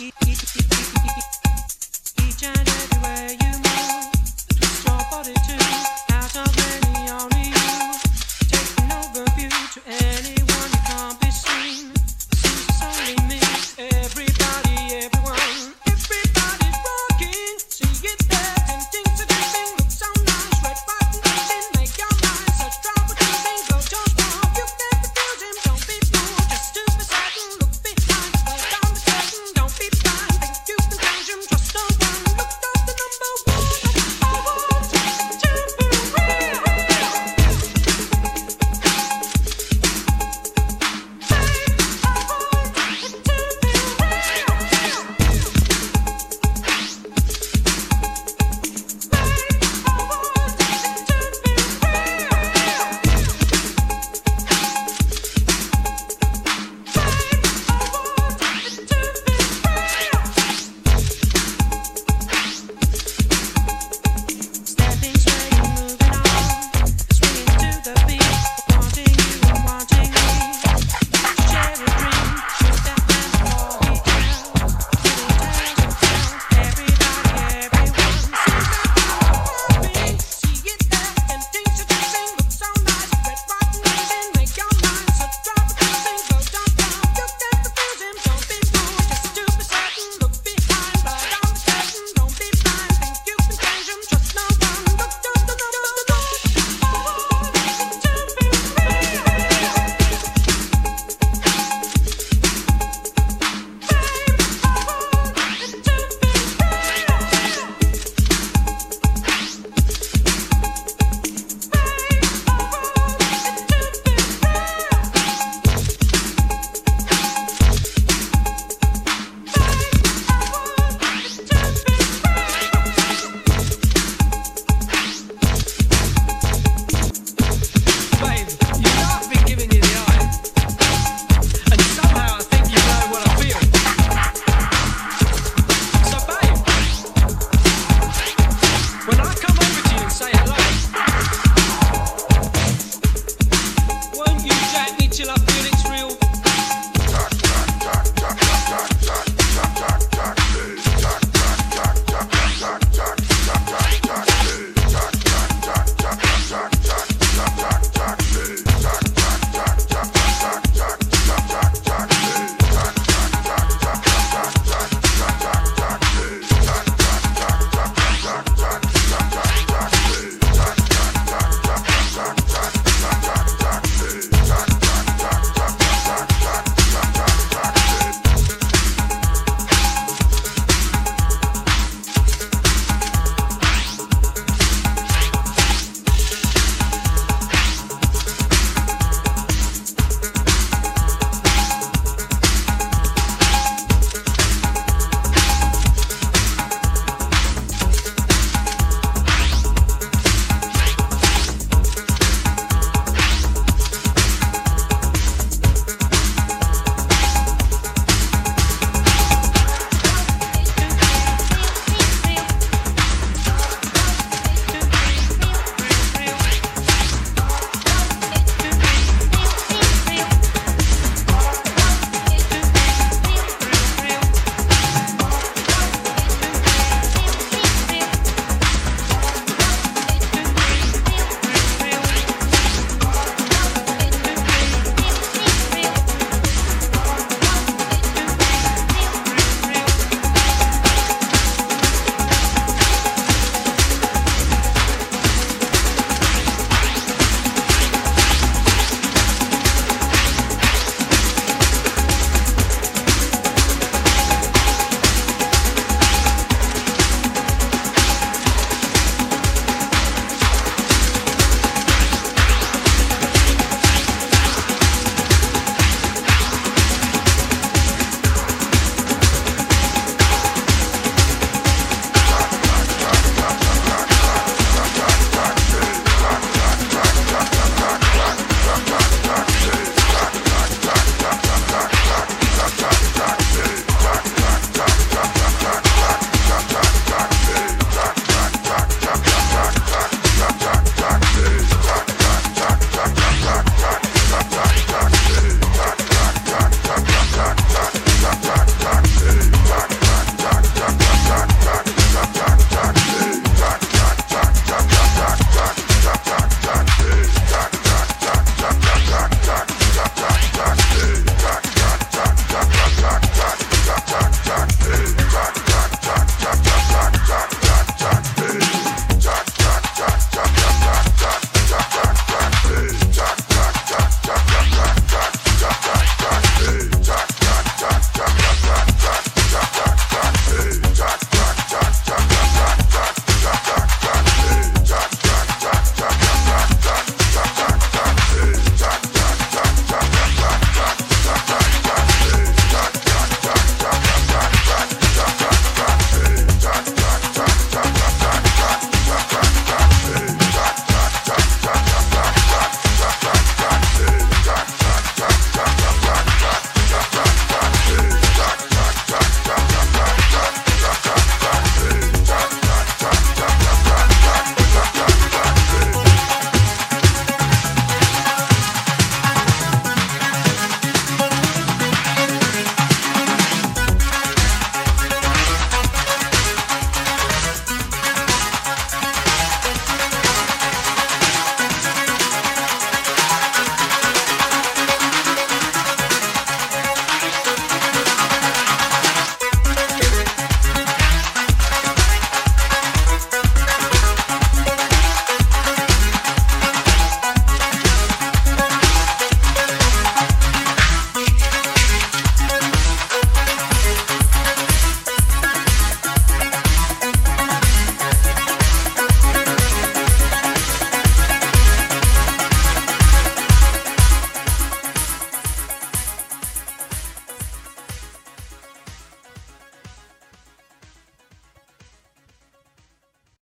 Each and everywhere